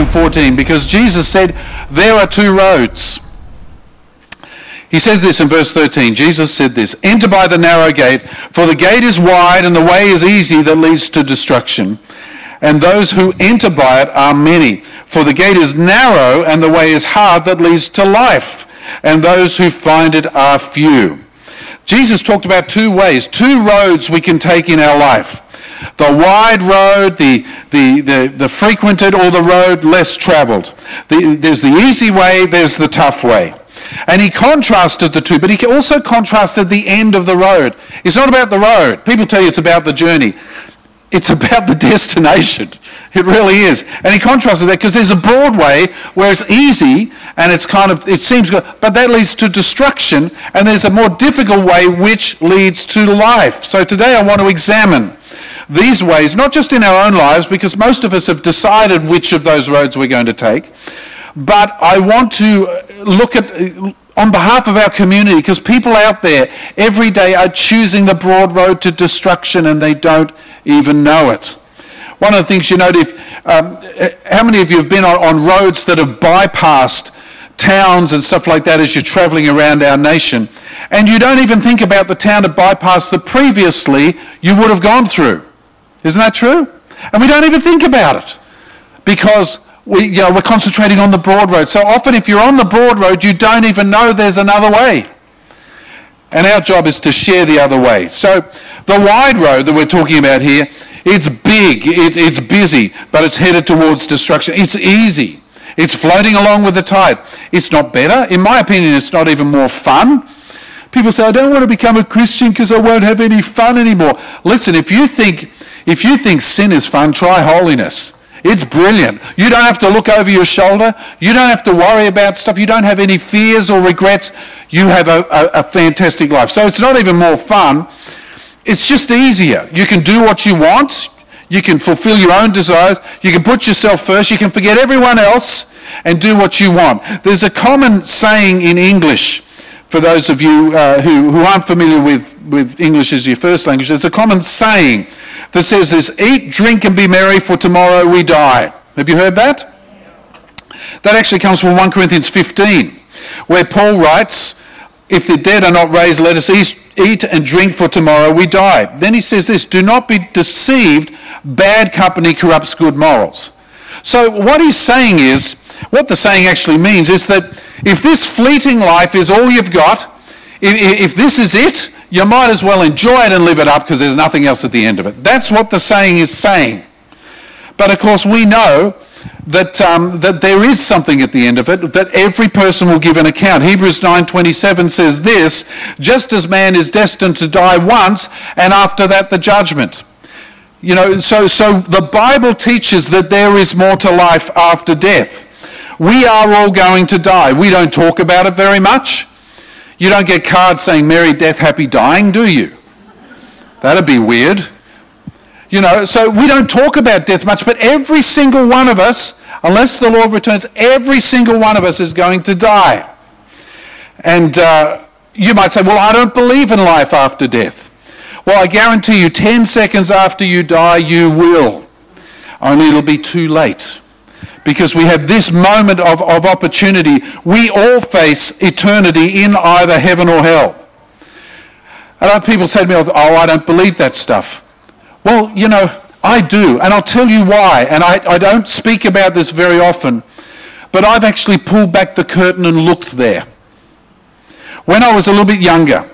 and 14 because Jesus said, There are two roads. He says this in verse 13. Jesus said this Enter by the narrow gate, for the gate is wide and the way is easy that leads to destruction. And those who enter by it are many. For the gate is narrow and the way is hard that leads to life. And those who find it are few. Jesus talked about two ways, two roads we can take in our life the wide road, the, the, the, the frequented, or the road less traveled. The, there's the easy way, there's the tough way. And he contrasted the two, but he also contrasted the end of the road. It's not about the road. People tell you it's about the journey. It's about the destination. It really is. And he contrasted that because there's a broad way where it's easy and it's kind of, it seems good, but that leads to destruction. And there's a more difficult way which leads to life. So today I want to examine these ways, not just in our own lives, because most of us have decided which of those roads we're going to take, but I want to look at on behalf of our community because people out there every day are choosing the broad road to destruction and they don't even know it. One of the things you note, if, um, how many of you have been on, on roads that have bypassed towns and stuff like that as you're traveling around our nation, and you don't even think about the town that bypassed that previously you would have gone through? Isn't that true? And we don't even think about it because we, you know, we're concentrating on the broad road. So often, if you're on the broad road, you don't even know there's another way. And our job is to share the other way. So the wide road that we're talking about here, it's big, it, it's busy, but it's headed towards destruction. It's easy. It's floating along with the tide. It's not better. In my opinion, it's not even more fun. People say, I don't want to become a Christian because I won't have any fun anymore. Listen, if you think if you think sin is fun, try holiness. It's brilliant. You don't have to look over your shoulder. You don't have to worry about stuff. You don't have any fears or regrets. You have a, a, a, fantastic life. So it's not even more fun. It's just easier. You can do what you want. You can fulfill your own desires. You can put yourself first. You can forget everyone else and do what you want. There's a common saying in English for those of you uh, who, who aren't familiar with, with English as your first language. There's a common saying that says this eat, drink, and be merry, for tomorrow we die. Have you heard that? That actually comes from 1 Corinthians 15, where Paul writes, If the dead are not raised, let us eat and drink, for tomorrow we die. Then he says this Do not be deceived, bad company corrupts good morals. So, what he's saying is, what the saying actually means is that if this fleeting life is all you've got, if, this is it, you might as well enjoy it and live it up because there's nothing else at the end of it. That's what the saying is saying. But of course, we know that, um, that there is something at the end of it, that every person will give an account. Hebrews 9.27 says this, just as man is destined to die once, and after that the judgment. You know, so, so the Bible teaches that there is more to life after death. We are all going to die. We don't talk about it very much. You don't get cards saying Merry Death, Happy Dying, do you? That'd be weird. You know, so we don't talk about death much, but every single one of us, unless the Lord returns, every single one of us is going to die. And uh, you might say, well, I don't believe in life after death. Well, I guarantee you, 10 seconds after you die, you will. Only it'll be too late because we have this moment of, of opportunity. We all face eternity in either heaven or hell. And other people say to me, oh, oh, I don't believe that stuff. Well, you know, I do, and I'll tell you why. And I, I don't speak about this very often, but I've actually pulled back the curtain and looked there. When I was a little bit younger,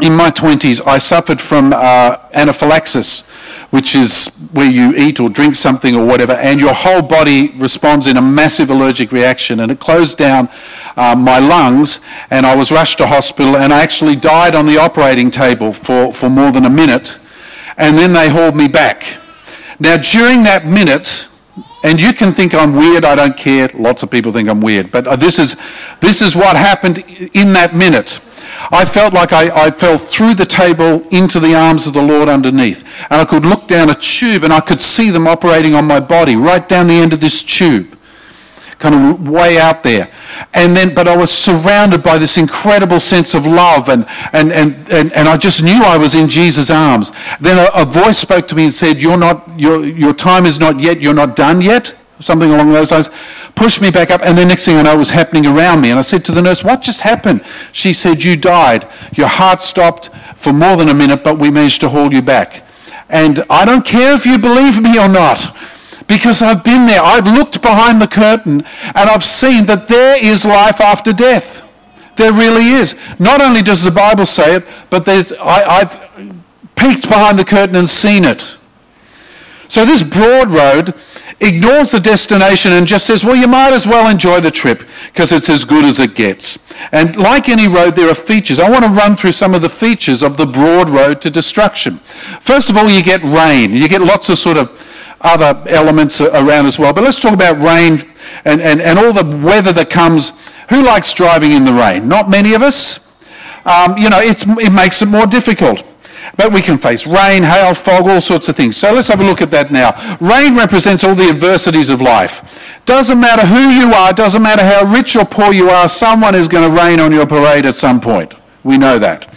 in my 20s, I suffered from uh, anaphylaxis, which is where you eat or drink something or whatever, and your whole body responds in a massive allergic reaction. And it closed down uh, my lungs, and I was rushed to hospital, and I actually died on the operating table for, for more than a minute. And then they hauled me back. Now, during that minute, and you can think I'm weird, I don't care. Lots of people think I'm weird. But uh, this is, this is what happened in that minute. I felt like I, I fell through the table into the arms of the Lord underneath. And I could look down a tube and I could see them operating on my body, right down the end of this tube kind of way out there. And then, but I was surrounded by this incredible sense of love, and, and, and, and, and I just knew I was in Jesus' arms. Then a, a, voice spoke to me and said, You're not, your, your time is not yet, you're not done yet. Something along those lines, pushed me back up, and the next thing I know, it was happening around me. And I said to the nurse, What just happened? She said, You died. Your heart stopped for more than a minute, but we managed to haul you back. And I don't care if you believe me or not, because I've been there. I've looked behind the curtain, and I've seen that there is life after death. There really is. Not only does the Bible say it, but there's, I, I've peeked behind the curtain and seen it. So this broad road ignores the destination and just says, well, you might as well enjoy the trip because it's as good as it gets. And like any road, there are features. I want to run through some of the features of the broad road to destruction. First of all, you get rain. You get lots of sort of other elements around as well. But let's talk about rain and, and, and all the weather that comes. Who likes driving in the rain? Not many of us. Um, you know, it makes it more difficult. But we can face rain, hail, fog, all sorts of things. So let's have a look at that now. Rain represents all the adversities of life. Doesn't matter who you are, doesn't matter how rich or poor you are, someone is going to rain on your parade at some point. We know that.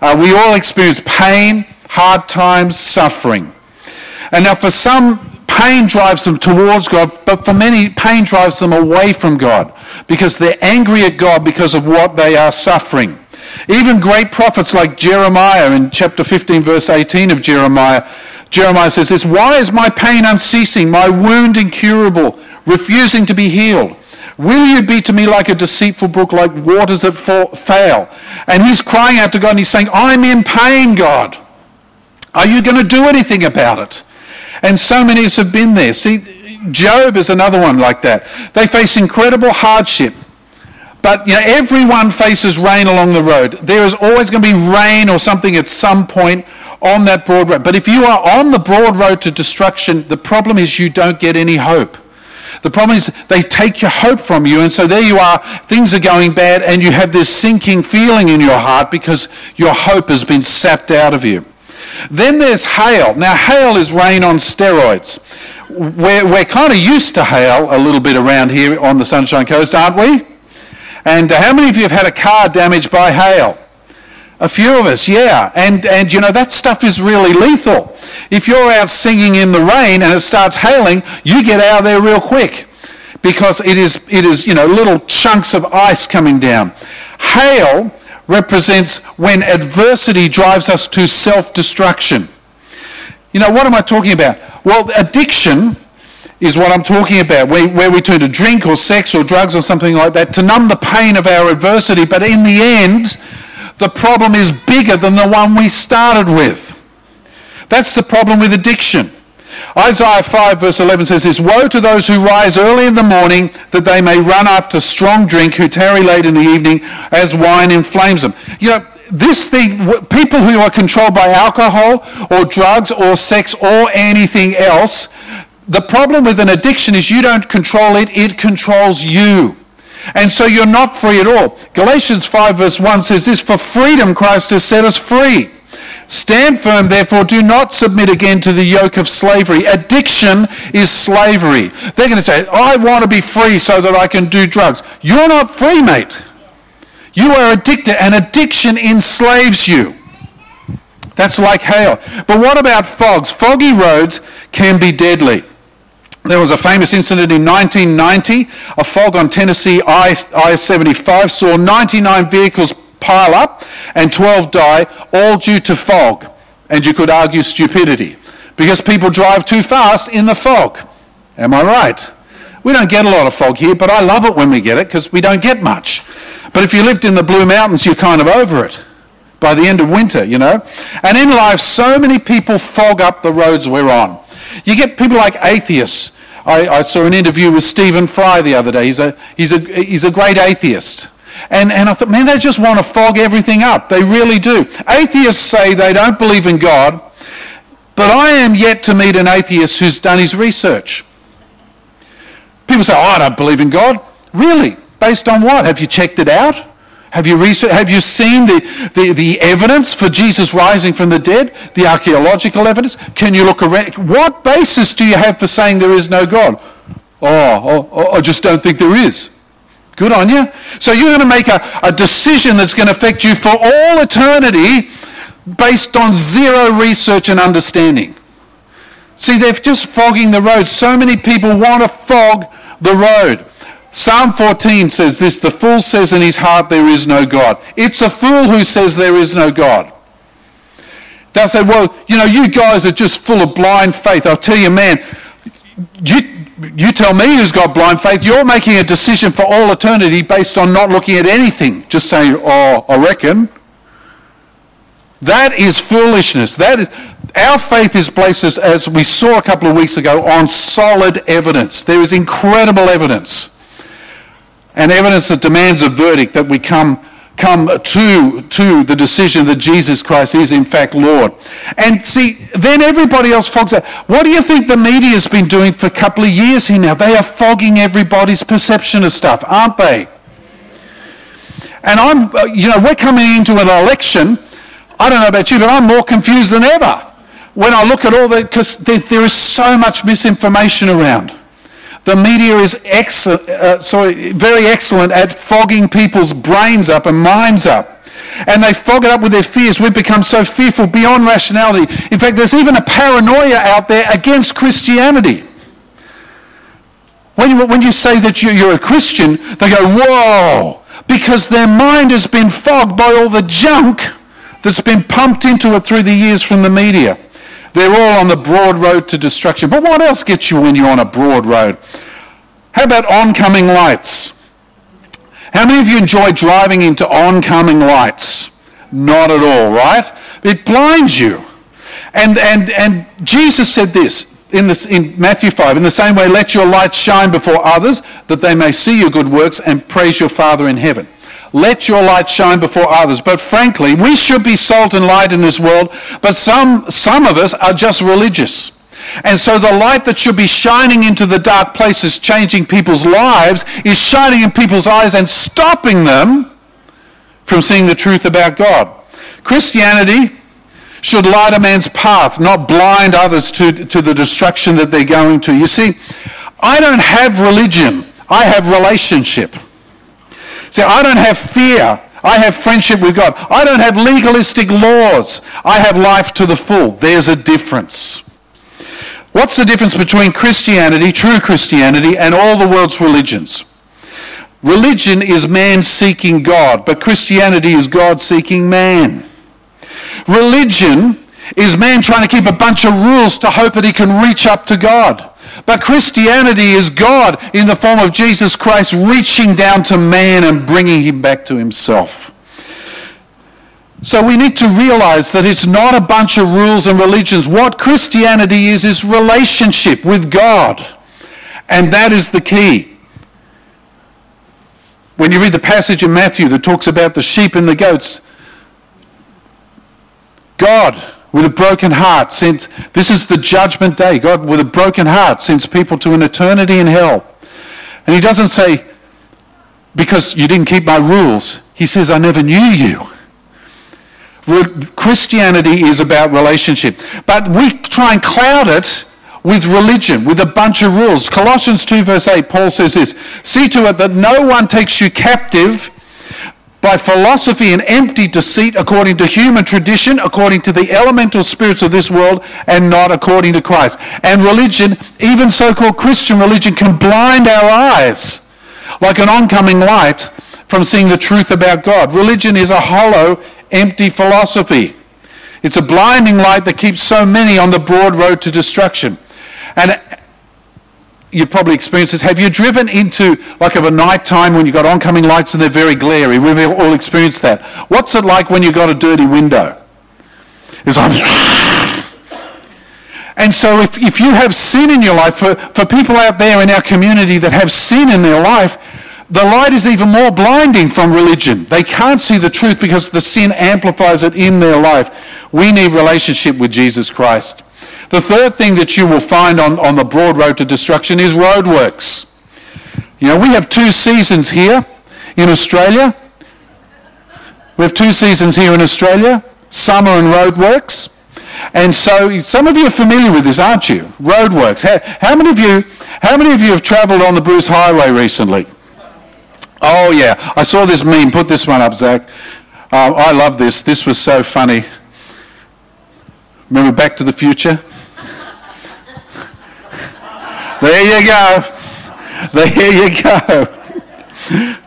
Uh, we all experience pain, hard times, suffering. And now for some, pain drives them towards God, but for many, pain drives them away from God because they're angry at God because of what they are suffering. Even great prophets like Jeremiah in chapter 15, verse 18 of Jeremiah, Jeremiah says this Why is my pain unceasing, my wound incurable, refusing to be healed? Will you be to me like a deceitful brook, like waters that fall, fail? And he's crying out to God and he's saying, I'm in pain, God. Are you going to do anything about it? And so many have been there. See, Job is another one like that. They face incredible hardship. But you know, everyone faces rain along the road. There is always going to be rain or something at some point on that broad road. But if you are on the broad road to destruction, the problem is you don't get any hope. The problem is they take your hope from you, and so there you are, things are going bad, and you have this sinking feeling in your heart because your hope has been sapped out of you. Then there's hail. Now, hail is rain on steroids. We're, we're kind of used to hail a little bit around here on the Sunshine Coast, aren't we? And uh, how many of you have had a car damaged by hail? A few of us, yeah. And, and you know, that stuff is really lethal. If you're out singing in the rain and it starts hailing, you get out of there real quick because it is, it is, you know, little chunks of ice coming down. Hail represents when adversity drives us to self-destruction. You know, what am I talking about? Well, addiction is what I'm talking about, where, where we turn to drink or sex or drugs or something like that to numb the pain of our adversity. But in the end, the problem is bigger than the one we started with. That's the problem with addiction. Isaiah 5 verse 11 says this, Woe to those who rise early in the morning that they may run after strong drink, who tarry late in the evening as wine inflames them. You know, this thing, people who are controlled by alcohol or drugs or sex or anything else, the problem with an addiction is you don't control it, it controls you. And so you're not free at all. Galatians 5 verse 1 says this, For freedom Christ has set us free. Stand firm, therefore, do not submit again to the yoke of slavery. Addiction is slavery. They're going to say, I want to be free so that I can do drugs. You're not free, mate. You are addicted, and addiction enslaves you. That's like hail. But what about fogs? Foggy roads can be deadly. There was a famous incident in 1990. A fog on Tennessee I-75 saw 99 vehicles pile up and 12 die, all due to fog. And you could argue stupidity. Because people drive too fast in the fog. Am I right? We don't get a lot of fog here, but I love it when we get it because we don't get much. But if you lived in the Blue Mountains, you're kind of over it by the end of winter, you know. And in life, so many people fog up the roads we're on. You get people like atheists. I, I, saw an interview with Stephen Fry the other day. He's a, he's a, he's a great atheist. And, and I thought, man, they just want to fog everything up. They really do. Atheists say they don't believe in God, but I am yet to meet an atheist who's done his research. People say, oh, I don't believe in God. Really? Based on what? Have you checked it out? Have you, researched, have you seen the, the, the evidence for Jesus rising from the dead? The archaeological evidence? Can you look around? What basis do you have for saying there is no God? Oh, oh, oh I just don't think there is. Good on you. So you're going to make a, a decision that's going to affect you for all eternity based on zero research and understanding. See, they're just fogging the road. So many people want to fog the road. Psalm 14 says this The fool says in his heart, There is no God. It's a fool who says there is no God. They'll say, Well, you know, you guys are just full of blind faith. I'll tell you, man, you, you tell me who's got blind faith. You're making a decision for all eternity based on not looking at anything, just saying, Oh, I reckon. That is foolishness. That is, our faith is placed, as, as we saw a couple of weeks ago, on solid evidence. There is incredible evidence. And evidence that demands a verdict that we come, come to, to the decision that Jesus Christ is in fact Lord. And see, then everybody else fogs out. What do you think the media has been doing for a couple of years here now? They are fogging everybody's perception of stuff, aren't they? And I'm, uh, you know, we're coming into an election. I don't know about you, but I'm more confused than ever when I look at all the, because there, there is so much misinformation around. The media is excellent, uh, sorry, very excellent at fogging people's brains up and minds up. And they fog it up with their fears. We've become so fearful beyond rationality. In fact, there's even a paranoia out there against Christianity. When you, when you say that you're a Christian, they go, whoa, because their mind has been fogged by all the junk that's been pumped into it through the years from the media. They're all on the broad road to destruction. But what else gets you when you're on a broad road? How about oncoming lights? How many of you enjoy driving into oncoming lights? Not at all, right? It blinds you. And, and, and Jesus said this in, this in Matthew 5 in the same way, let your light shine before others that they may see your good works and praise your Father in heaven. Let your light shine before others. But frankly, we should be salt and light in this world, but some, some of us are just religious. And so the light that should be shining into the dark places, changing people's lives, is shining in people's eyes and stopping them from seeing the truth about God. Christianity should light a man's path, not blind others to, to the destruction that they're going to. You see, I don't have religion. I have relationship. See, I don't have fear. I have friendship with God. I don't have legalistic laws. I have life to the full. There's a difference. What's the difference between Christianity, true Christianity, and all the world's religions? Religion is man seeking God, but Christianity is God seeking man. Religion is man trying to keep a bunch of rules to hope that he can reach up to God. But Christianity is God in the form of Jesus Christ reaching down to man and bringing him back to himself. So we need to realize that it's not a bunch of rules and religions. What Christianity is, is relationship with God. And that is the key. When you read the passage in Matthew that talks about the sheep and the goats, God with a broken heart sent, this is the judgment day. God, with a broken heart, sends people to an eternity in hell. And he doesn't say, because you didn't keep my rules. He says, I never knew you. Christianity is about relationship. But we try and cloud it with religion, with a bunch of rules. Colossians 2, verse 8, Paul says this See to it that no one takes you captive by philosophy and empty deceit according to human tradition, according to the elemental spirits of this world, and not according to Christ. And religion, even so-called Christian religion, can blind our eyes like an oncoming light from seeing the truth about God. Religion is a hollow, empty philosophy. It's a blinding light that keeps so many on the broad road to destruction. And you've probably experienced this. Have you driven into like of a night time when you've got oncoming lights and they're very glary? We've all experienced that. What's it like when you've got a dirty window? It's like and so if, if you have sin in your life, for, for people out there in our community that have sin in their life, the light is even more blinding from religion. They can't see the truth because the sin amplifies it in their life. We need relationship with Jesus Christ. The third thing that you will find on, on the broad road to destruction is roadworks. You know, we have two seasons here in Australia. We have two seasons here in Australia, summer and roadworks. And so some of you are familiar with this, aren't you? Roadworks. How, how many of you how many of you have travelled on the Bruce Highway recently? Oh yeah, I saw this meme. Put this one up, Zach. Uh, I love this. This was so funny. Remember Back to the Future? There you go. There you go.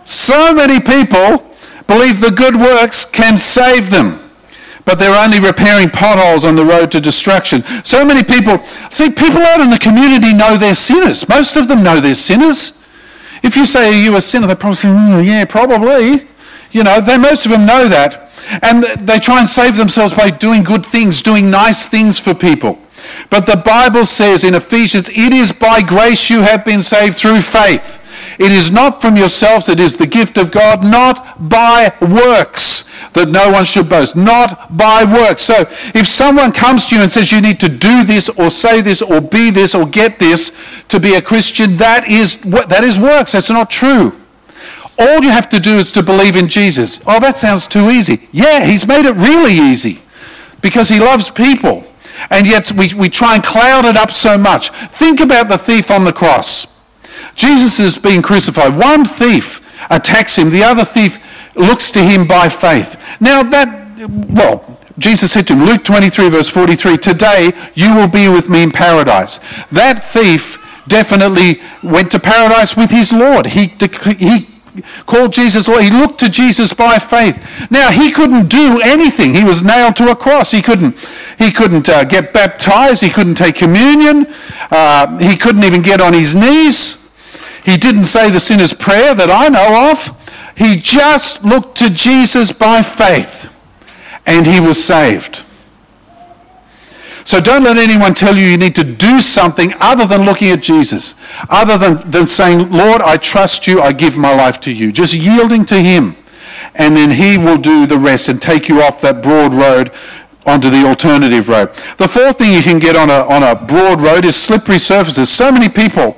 So many people believe the good works can save them but they're only repairing potholes on the road to destruction. So many people, see, people out in the community know they're sinners. Most of them know they're sinners. If you say, Are you a sinner? They probably say, mm, Yeah, probably. You know, they, most of them know that. And they try and save themselves by doing good things, doing nice things for people. But the Bible says in Ephesians, It is by grace you have been saved through faith. It is not from yourselves, it is the gift of God, not by works, that no one should boast. Not by works. So if someone comes to you and says you need to do this or say this or be this or get this to be a Christian, that is, that is works. That's not true. All you have to do is to believe in Jesus. Oh, that sounds too easy. Yeah, he's made it really easy because he loves people. And yet we, we try and cloud it up so much. Think about the thief on the cross. Jesus is being crucified. One thief attacks him, the other thief looks to him by faith. Now, that, well, Jesus said to him, Luke 23, verse 43, Today you will be with me in paradise. That thief definitely went to paradise with his Lord. He, he called Jesus Lord. He looked to Jesus by faith. Now, he couldn't do anything. He was nailed to a cross. He couldn't, he couldn't uh, get baptized. He couldn't take communion. Uh, he couldn't even get on his knees. He didn't say the sinner's prayer that I know of. He just looked to Jesus by faith and he was saved. So don't let anyone tell you you need to do something other than looking at Jesus, other than, than saying, Lord, I trust you, I give my life to you. Just yielding to him. And then he will do the rest and take you off that broad road onto the alternative road. The fourth thing you can get on a, on a broad road is slippery surfaces. So many people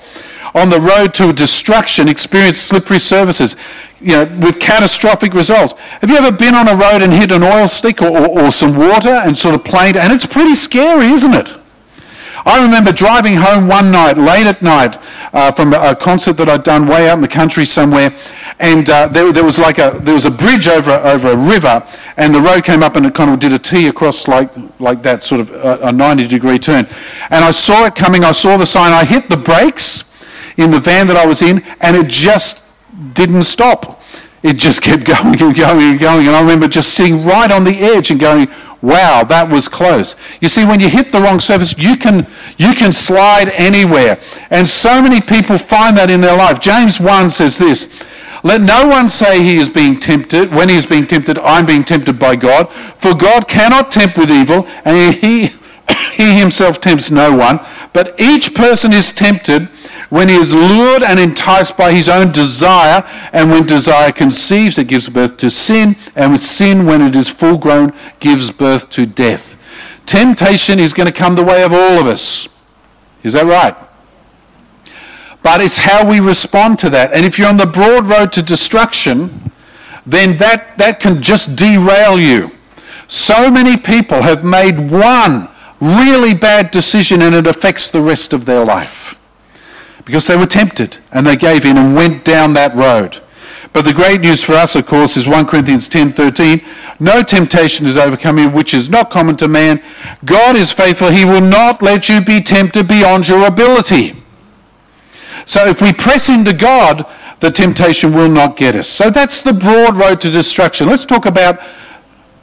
on the road to destruction experience slippery surfaces, you know, with catastrophic results. Have you ever been on a road and hit an oil stick or, or, or some water and sort of planed? And it's pretty scary, isn't it? I remember driving home one night, late at night, uh, from a concert that I'd done way out in the country somewhere, and uh, there, there, was like a there was a bridge over over a river, and the road came up and it kind of did a T across like like that sort of a, a 90 degree turn, and I saw it coming. I saw the sign. I hit the brakes in the van that I was in, and it just didn't stop. It just kept going and going and going. And I remember just sitting right on the edge and going, wow, that was close. You see, when you hit the wrong surface, you can, you can slide anywhere. And so many people find that in their life. James 1 says this Let no one say he is being tempted, when he is being tempted, I'm being tempted by God. For God cannot tempt with evil, and he, he himself tempts no one. But each person is tempted when he is lured and enticed by his own desire, and when desire conceives, it gives birth to sin, and with sin, when it is full grown, gives birth to death. Temptation is going to come the way of all of us. Is that right? But it's how we respond to that. And if you're on the broad road to destruction, then that, that can just derail you. So many people have made one really bad decision and it affects the rest of their life because they were tempted and they gave in and went down that road. But the great news for us, of course, is 1 Corinthians 10:13. No temptation is overcome you which is not common to man. God is faithful. He will not let you be tempted beyond your ability. So if we press into God, the temptation will not get us. So that's the broad road to destruction. Let's talk about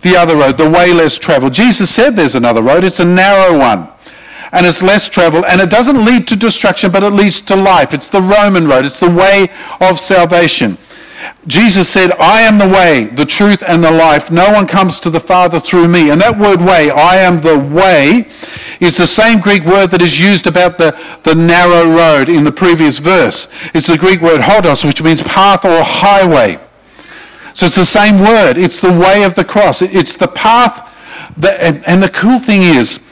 the other road, the way less traveled. Jesus said there's another road. It's a narrow one and it's less traveled, and it doesn't lead to destruction, but it leads to life. It's the Roman road, it's the way of salvation. Jesus said, I am the way, the truth, and the life. No one comes to the Father through me. And that word way, I am the way, is the same Greek word that is used about the, the narrow road in the previous verse. It's the Greek word hodos, which means path or highway. So it's the same word. It's the way of the cross. It's the path. That, and, and the cool thing is,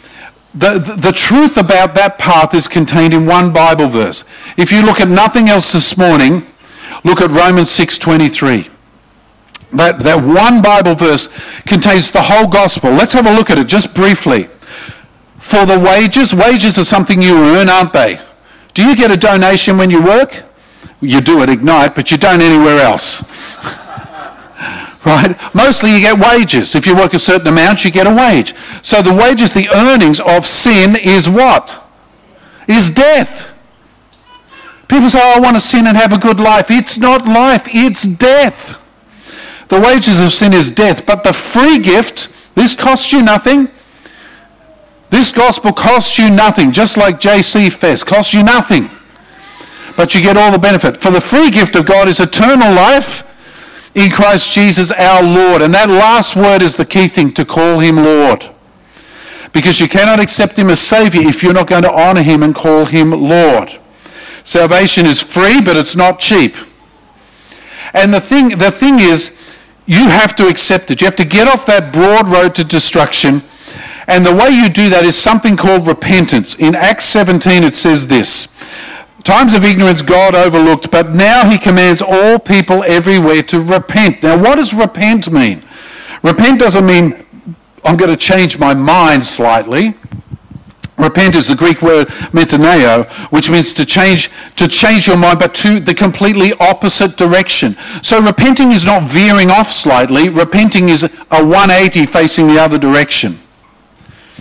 the, the, the, truth about that path is contained in one Bible verse. If you look at nothing else this morning, look at Romans 6.23. That, that one Bible verse contains the whole gospel. Let's have a look at it just briefly. For the wages, wages are something you earn, aren't they? Do you get a donation when you work? You do at Ignite, but you don't anywhere else right? Mostly you get wages. If you work a certain amount, you get a wage. So the wages, the earnings of sin is what? Is death. People say, oh, I want to sin and have a good life. It's not life, it's death. The wages of sin is death, but the free gift, this costs you nothing. This gospel costs you nothing, just like JC Fest, costs you nothing. But you get all the benefit. For the free gift of God is eternal life in Christ Jesus our Lord. And that last word is the key thing to call him Lord. Because you cannot accept him as Savior if you're not going to honor him and call him Lord. Salvation is free, but it's not cheap. And the thing, the thing is, you have to accept it. You have to get off that broad road to destruction and the way you do that is something called repentance. In Acts 17, it says this Times of ignorance God overlooked, but now he commands all people everywhere to repent. Now, what does repent mean? Repent doesn't mean I'm going to change my mind slightly. Repent is the Greek word metaneo, which means to change, to change your mind, but to the completely opposite direction. So repenting is not veering off slightly. Repenting is a 180 facing the other direction.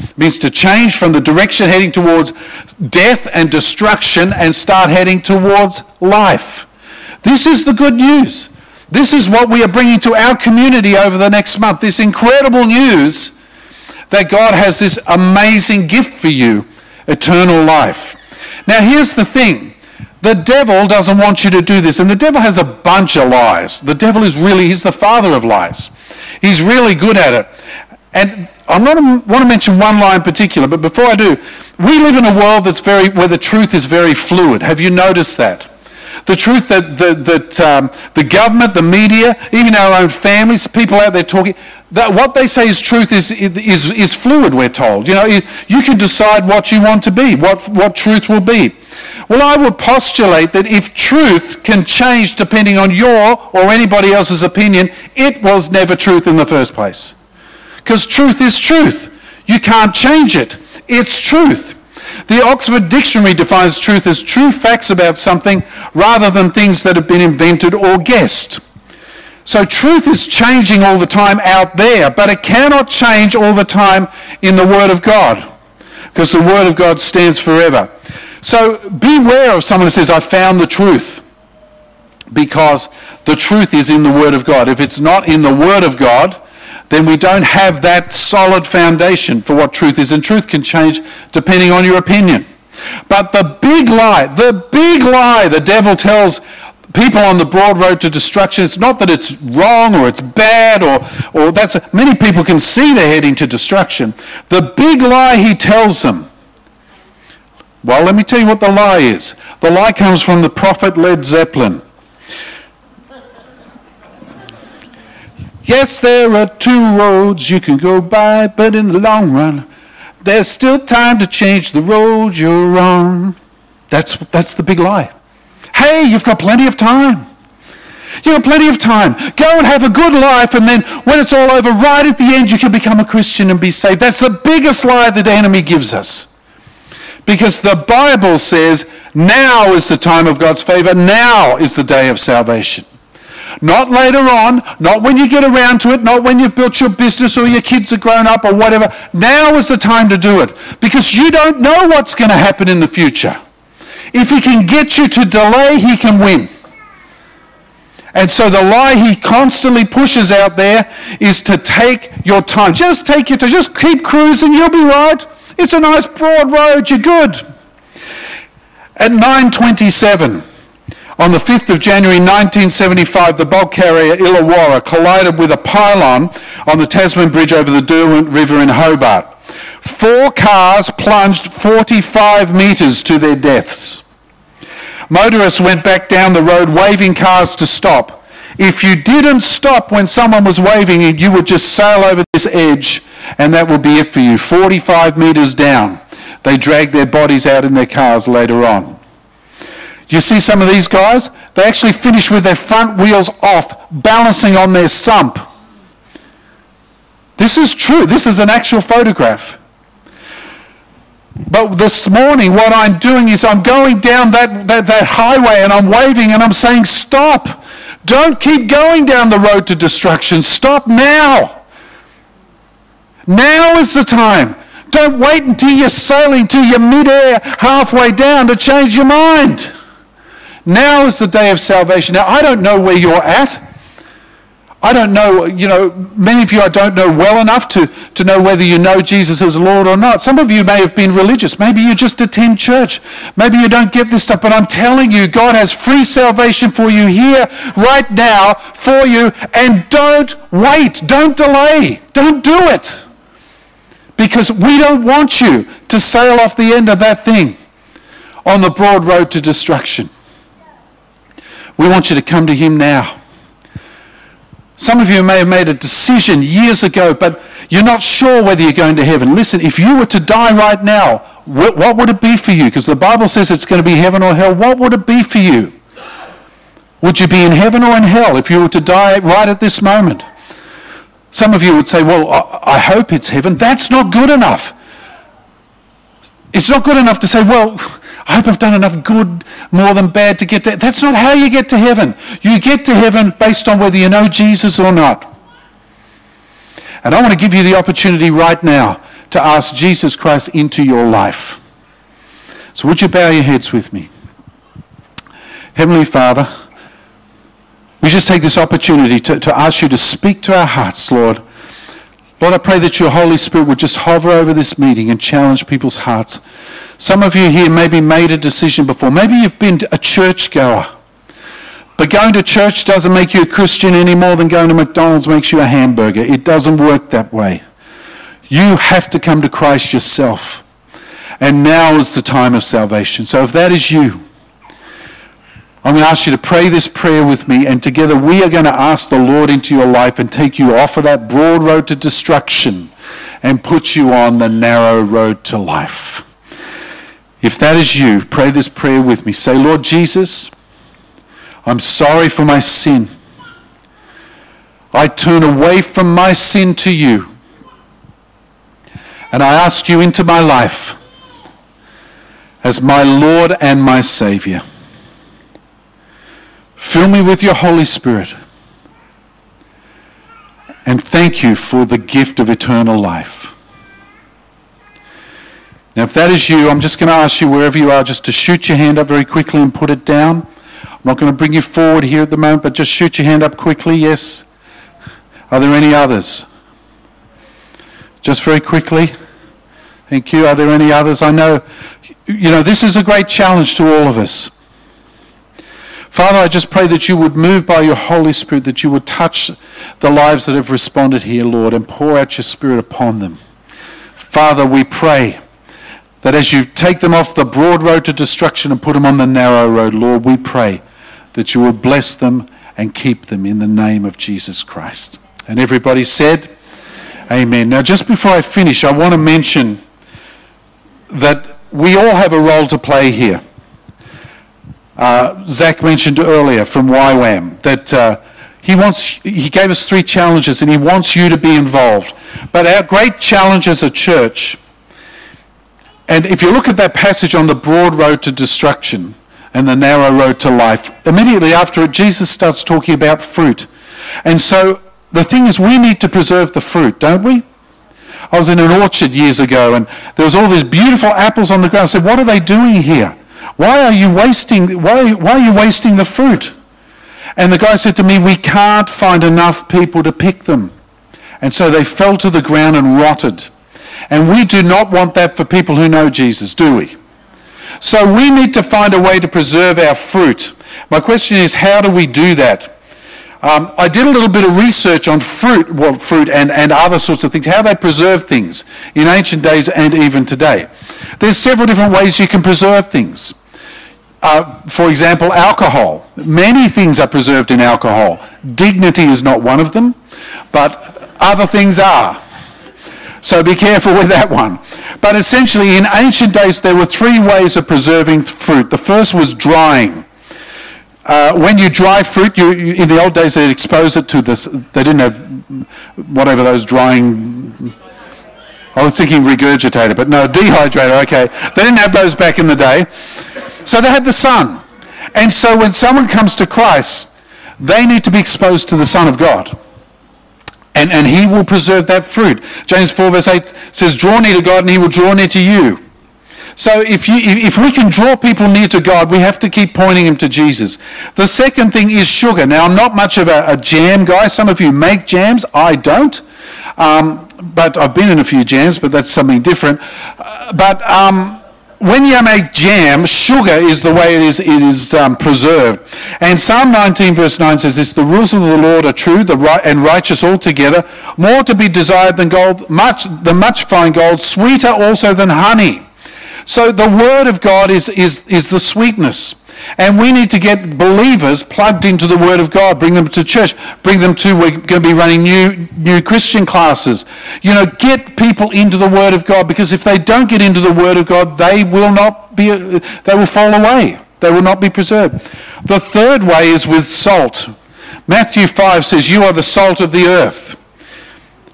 It means to change from the direction heading towards death and destruction and start heading towards life. This is the good news. This is what we are bringing to our community over the next month. This incredible news that God has this amazing gift for you eternal life. Now, here's the thing the devil doesn't want you to do this, and the devil has a bunch of lies. The devil is really, he's the father of lies. He's really good at it. And I want to mention one lie in particular, but before I do, we live in a world that's very, where the truth is very fluid. Have you noticed that? The truth that, that, that um, the government, the media, even our own families, people out there talking, that what they say is truth is, is, is fluid, we're told. You know, you can decide what you want to be, what, what truth will be. Well, I would postulate that if truth can change depending on your or anybody else's opinion, it was never truth in the first place. Because truth is truth. You can't change it. It's truth. The Oxford Dictionary defines truth as true facts about something rather than things that have been invented or guessed. So truth is changing all the time out there, but it cannot change all the time in the Word of God because the Word of God stands forever. So beware of someone who says, I found the truth because the truth is in the Word of God. If it's not in the Word of God, then we don't have that solid foundation for what truth is. And truth can change depending on your opinion. But the big lie, the big lie the devil tells people on the broad road to destruction, it's not that it's wrong or it's bad or, or that's, many people can see they're heading to destruction. The big lie he tells them, well, let me tell you what the lie is. The lie comes from the prophet Led Zeppelin. Yes, there are two roads you can go by, but in the long run, there's still time to change the road you're on. That's, that's the big lie. Hey, you've got plenty of time. You've got plenty of time. Go and have a good life, and then when it's all over, right at the end, you can become a Christian and be saved. That's the biggest lie that the enemy gives us. Because the Bible says now is the time of God's favor, now is the day of salvation. Not later on, not when you get around to it, not when you've built your business or your kids are grown up or whatever. Now is the time to do it because you don't know what's going to happen in the future. If he can get you to delay, he can win. And so the lie he constantly pushes out there is to take your time. Just take your time. Just keep cruising. You'll be right. It's a nice broad road. You're good. At 927, on the 5th of January 1975, the bulk carrier Illawarra collided with a pylon on the Tasman Bridge over the Derwent River in Hobart. Four cars plunged 45 metres to their deaths. Motorists went back down the road waving cars to stop. If you didn't stop when someone was waving, you would just sail over this edge and that would be it for you. 45 metres down. They dragged their bodies out in their cars later on. You see some of these guys? They actually finish with their front wheels off, balancing on their sump. This is true. This is an actual photograph. But this morning, what I'm doing is I'm going down that, that, that highway and I'm waving and I'm saying, Stop! Don't keep going down the road to destruction. Stop now. Now is the time. Don't wait until you're sailing to your midair halfway down to change your mind. Now is the day of salvation. Now, I don't know where you're at. I don't know, you know, many of you I don't know well enough to, to know whether you know Jesus as Lord or not. Some of you may have been religious. Maybe you just attend church. Maybe you don't get this stuff. But I'm telling you, God has free salvation for you here, right now, for you. And don't wait. Don't delay. Don't do it. Because we don't want you to sail off the end of that thing on the broad road to destruction. We want you to come to Him now. Some of you may have made a decision years ago, but you're not sure whether you're going to heaven. Listen, if you were to die right now, what, what would it be for you? Because the Bible says it's going to be heaven or hell. What would it be for you? Would you be in heaven or in hell if you were to die right at this moment? Some of you would say, well, I, I hope it's heaven. That's not good enough. It's not good enough to say, well, I hope I've done enough good more than bad to get there. That's not how you get to heaven. You get to heaven based on whether you know Jesus or not. And I want to give you the opportunity right now to ask Jesus Christ into your life. So would you bow your heads with me? Heavenly Father, we just take this opportunity to, to ask you to speak to our hearts, Lord. Lord, I pray that your Holy Spirit would just hover over this meeting and challenge people's hearts. Some of you here maybe made a decision before. Maybe you've been a churchgoer. But going to church doesn't make you a Christian any more than going to McDonald's makes you a hamburger. It doesn't work that way. You have to come to Christ yourself. And now is the time of salvation. So if that is you, I'm going to ask you to pray this prayer with me, and together we are going to ask the Lord into your life and take you off of that broad road to destruction and put you on the narrow road to life. If that is you, pray this prayer with me. Say, Lord Jesus, I'm sorry for my sin. I turn away from my sin to you. And I ask you into my life as my Lord and my Savior. Fill me with your Holy Spirit. And thank you for the gift of eternal life. Now, if that is you, I'm just going to ask you, wherever you are, just to shoot your hand up very quickly and put it down. I'm not going to bring you forward here at the moment, but just shoot your hand up quickly. Yes. Are there any others? Just very quickly. Thank you. Are there any others? I know, you know, this is a great challenge to all of us. Father, I just pray that you would move by your Holy Spirit, that you would touch the lives that have responded here, Lord, and pour out your Spirit upon them. Father, we pray that as you take them off the broad road to destruction and put them on the narrow road, Lord, we pray that you will bless them and keep them in the name of Jesus Christ. And everybody said, Amen. Now, just before I finish, I want to mention that we all have a role to play here. Uh, Zach mentioned earlier from YWAM that uh, he wants he gave us three challenges and he wants you to be involved. But our great challenge as a church and if you look at that passage on the broad road to destruction and the narrow road to life, immediately after it, Jesus starts talking about fruit. And so the thing is, we need to preserve the fruit, don't we? I was in an orchard years ago and there was all these beautiful apples on the ground. I said, what are they doing here? Why are you wasting, why, why are you wasting the fruit? And the guy said to me, we can't find enough people to pick them. And so they fell to the ground and rotted. And we do not want that for people who know Jesus, do we? So we need to find a way to preserve our fruit. My question is, how do we do that? Um, I did a little bit of research on fruit, well, fruit and, and other sorts of things, how they preserve things in ancient days and even today. There's several different ways you can preserve things. Uh, for example, alcohol. Many things are preserved in alcohol. Dignity is not one of them, but other things are. So be careful with that one. But essentially, in ancient days, there were three ways of preserving fruit. The first was drying. Uh, when you dry fruit, you, you, in the old days they'd expose it to this. They didn't have whatever those drying. I was thinking regurgitator, but no, dehydrator. Okay, they didn't have those back in the day, so they had the sun. And so when someone comes to Christ, they need to be exposed to the Son of God. And, and he will preserve that fruit. James 4 verse 8 says, draw near to God and he will draw near to you. So if, you, if we can draw people near to God, we have to keep pointing them to Jesus. The second thing is sugar. Now, I'm not much of a, a jam guy. Some of you make jams. I don't. Um, but I've been in a few jams, but that's something different. Uh, but um, when you make jam, sugar is the way it is, it is um, preserved. And Psalm 19, verse 9 says this The rules of the Lord are true the right, and righteous altogether, more to be desired than gold, much, the much fine gold, sweeter also than honey. So the Word of God is, is, is the sweetness. And we need to get believers plugged into the Word of God, bring them to church, bring them to, we're going to be running new, new Christian classes. You know, get people into the Word of God because if they don't get into the Word of God, they will not be, they will fall away. They will not be preserved. The third way is with salt. Matthew 5 says, You are the salt of the earth.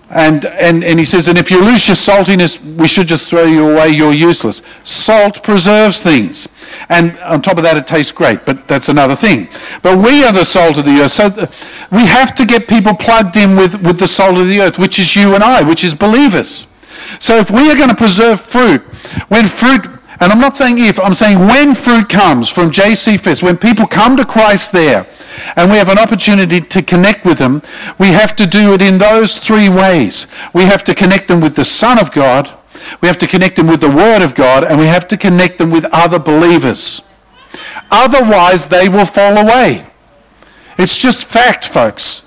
And, and, and he says, and if you lose your saltiness, we should just throw you away, you're useless. Salt preserves things. And on top of that, it tastes great, but that's another thing. But we are the salt of the earth. So we have to get people plugged in with, with the salt of the earth, which is you and I, which is believers. So if we are going to preserve fruit, when fruit, and I'm not saying if, I'm saying when fruit comes from JC Fest, when people come to Christ there, and we have an opportunity to connect with them, we have to do it in those three ways. We have to connect them with the Son of God, we have to connect them with the Word of God, and we have to connect them with other believers. Otherwise, they will fall away. It's just fact, folks.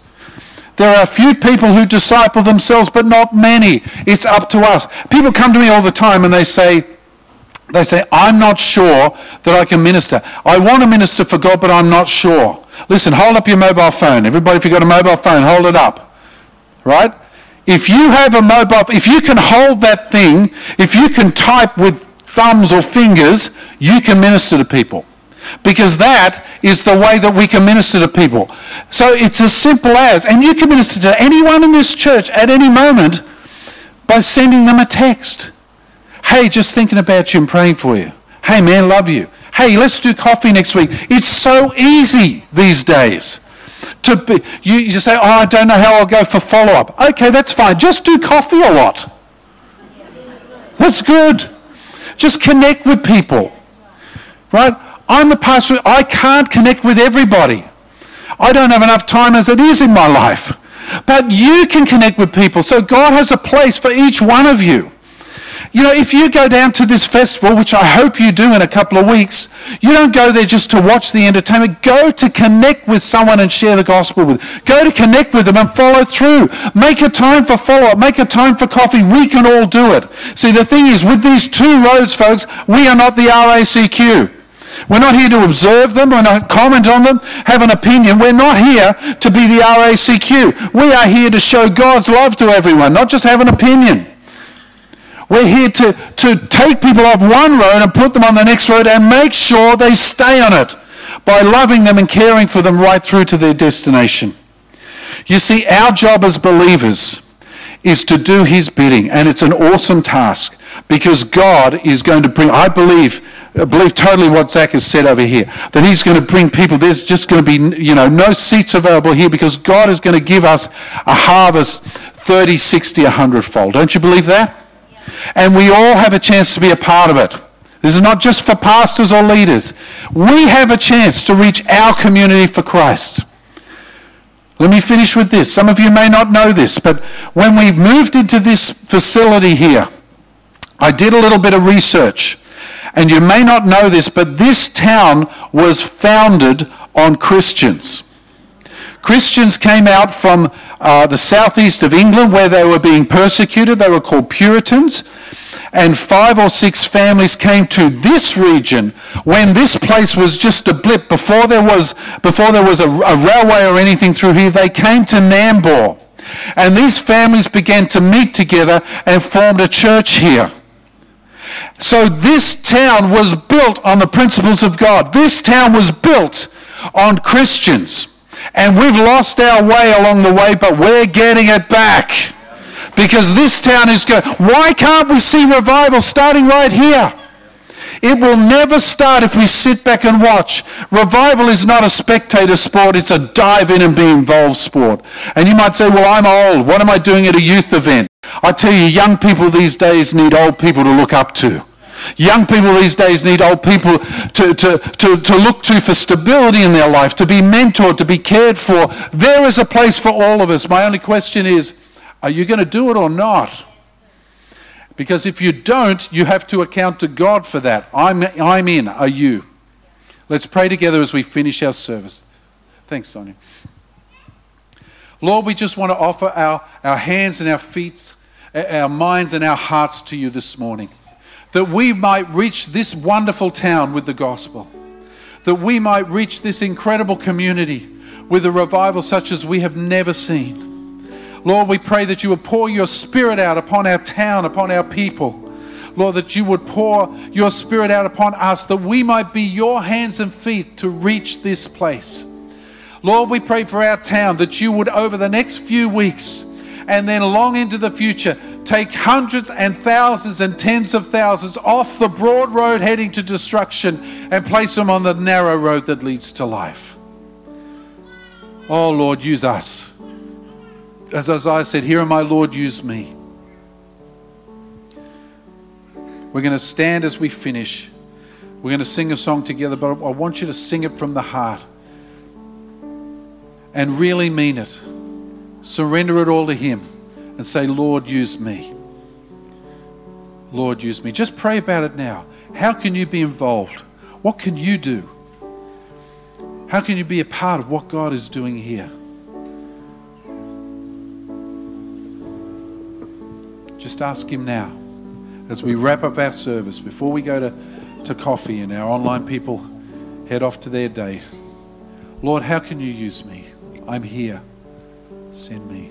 There are a few people who disciple themselves, but not many. It's up to us. People come to me all the time and they say, they say, I'm not sure that I can minister. I want to minister for God, but I'm not sure. Listen, hold up your mobile phone. Everybody, if you've got a mobile phone, hold it up. Right? If you have a mobile, if you can hold that thing, if you can type with thumbs or fingers, you can minister to people. Because that is the way that we can minister to people. So it's as simple as, and you can minister to anyone in this church at any moment by sending them a text. Hey, just thinking about you and praying for you. Hey, man, love you. Hey, let's do coffee next week. It's so easy these days. To be, you, you say, oh, I don't know how I'll go for follow up. Okay, that's fine. Just do coffee a lot. That's good. Just connect with people. Right? I'm the pastor. I can't connect with everybody. I don't have enough time as it is in my life. But you can connect with people. So God has a place for each one of you. You know, if you go down to this festival, which I hope you do in a couple of weeks, you don't go there just to watch the entertainment. Go to connect with someone and share the gospel with. Go to connect with them and follow through. Make a time for follow-up. Make a time for coffee. We can all do it. See, the thing is, with these two roads, folks, we are not the RACQ. We're not here to observe them, we're not comment on them, have an opinion. We're not here to be the RACQ. We are here to show God's love to everyone, not just have an opinion. We're here to, to take people off one road and put them on the next road and make sure they stay on it by loving them and caring for them right through to their destination. You see, our job as believers is to do his bidding, and it's an awesome task because God is going to bring, I believe, I believe totally what Zach has said over here, that he's going to bring people, there's just going to be, you know, no seats available here because God is going to give us a harvest 30, 60, 100 fold. Don't you believe that? And we all have a chance to be a part of it. This is not just for pastors or leaders. We have a chance to reach our community for Christ. Let me finish with this. Some of you may not know this, but when we moved into this facility here, I did a little bit of research. And you may not know this, but this town was founded on Christians. Christians came out from uh, the southeast of England where they were being persecuted. They were called Puritans. And five or six families came to this region when this place was just a blip. Before there was, before there was a, a railway or anything through here, they came to Nambour. And these families began to meet together and formed a church here. So this town was built on the principles of God. This town was built on Christians. And we've lost our way along the way, but we're getting it back. Because this town is going, why can't we see revival starting right here? It will never start if we sit back and watch. Revival is not a spectator sport, it's a dive in and be involved sport. And you might say, well, I'm old. What am I doing at a youth event? I tell you, young people these days need old people to look up to. Young people these days need old people to, to, to, to look to for stability in their life, to be mentored, to be cared for. There is a place for all of us. My only question is are you going to do it or not? Because if you don't, you have to account to God for that. I'm, I'm in. Are you? Let's pray together as we finish our service. Thanks, Sonia. Lord, we just want to offer our, our hands and our feet, our minds and our hearts to you this morning. That we might reach this wonderful town with the gospel. That we might reach this incredible community with a revival such as we have never seen. Lord, we pray that you would pour your spirit out upon our town, upon our people. Lord, that you would pour your spirit out upon us, that we might be your hands and feet to reach this place. Lord, we pray for our town that you would, over the next few weeks and then long into the future, take hundreds and thousands and tens of thousands off the broad road heading to destruction and place them on the narrow road that leads to life. Oh, Lord, use us. As Isaiah said, Here am I, Lord, use me. We're going to stand as we finish. We're going to sing a song together, but I want you to sing it from the heart and really mean it. Surrender it all to Him and say, Lord, use me. Lord, use me. Just pray about it now. How can you be involved? What can you do? How can you be a part of what God is doing here? Just ask Him now as we wrap up our service before we go to, to coffee and our online people head off to their day. Lord, how can you use me? I'm here. Send me.